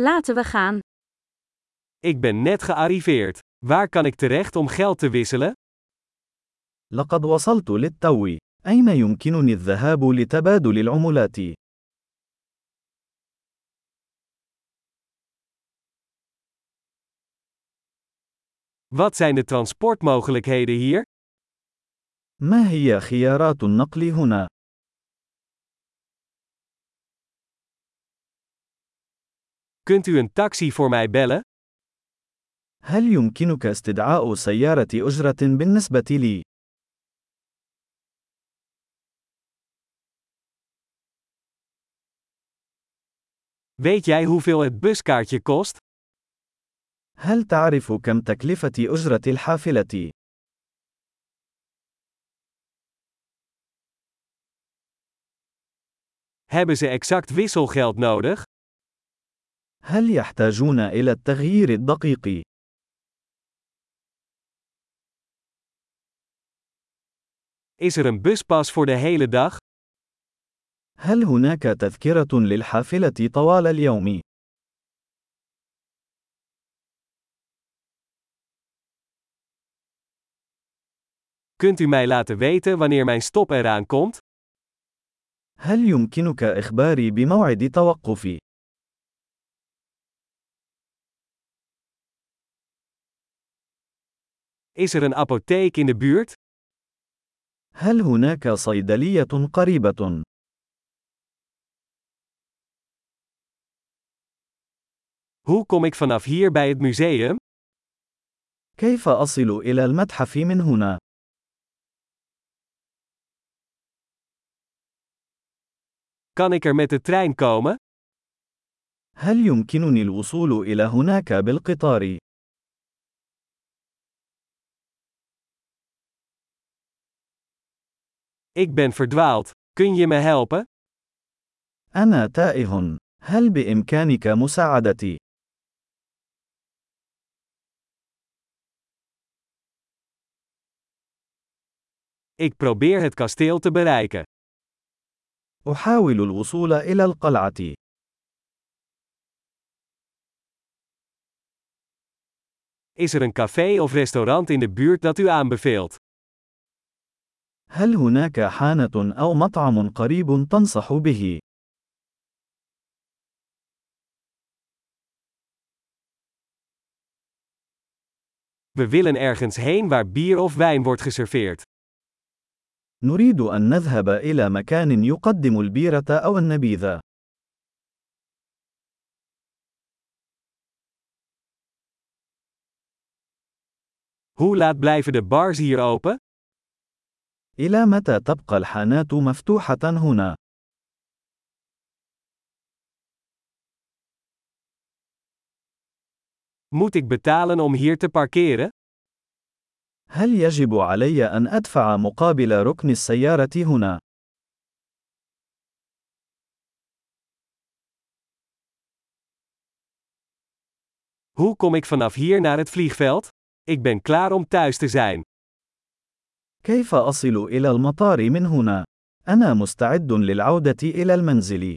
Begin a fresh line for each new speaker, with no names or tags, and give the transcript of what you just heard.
Laten we gaan.
Ik ben net gearriveerd. Waar kan ik terecht om geld te wisselen?
لقد وصلت للتو. أين يمكنني الذهاب لتبادل العملات؟
Wat zijn de transportmogelijkheden hier?
ما هي خيارات النقل هنا؟
Kunt u een taxi voor mij bellen?
هل يمكنك استدعاء سيارة أجرة بالنسبة لي؟
Weet jij hoeveel het buskaartje kost?
هل تعرف كم تكلفة أجرة الحافلة؟
Hebben ze exact wisselgeld nodig?
هل يحتاجون إلى التغيير الدقيق؟
Is er een buspas voor de hele dag?
هل هناك تذكرة للحافلة طوال اليوم؟
Kunt u mij laten weten wanneer mijn stop eraan komt?
هل يمكنك إخباري بموعد توقفي؟
Is er een apotheek in de buurt?
هل هناك صيدلية قريبة؟
Hoe kom ik vanaf hier bij het museum?
كيف أصل إلى المتحف من هنا؟
Kan ik er met de trein komen?
هل يمكنني الوصول إلى هناك بالقطار؟
Ik ben verdwaald. Kun je me helpen?
أنا تائه. هل بإمكانك مساعدتي؟
Ik probeer het kasteel te bereiken.
أحاول الوصول إلى القلعة.
Is er een café of restaurant in de buurt dat u aanbeveelt?
هل هناك حانة أو مطعم قريب تنصح به؟
We willen ergens heen waar bier of wijn wordt geserveerd.
نريد أن نذهب إلى مكان يقدم البيرة أو النبيذ.
Hoe laat blijven de bars hier open?
إلى متى تبقى الحانات مفتوحة هنا؟
Moet ik betalen om hier te parkeren?
هل يجب علي أن أدفع مقابل ركن السيارة هنا؟
Hoe kom ik vanaf hier naar het vliegveld? Ik ben klaar om thuis te zijn.
كيف أصل إلى المطار من هنا؟ أنا مستعد للعودة إلى المنزل.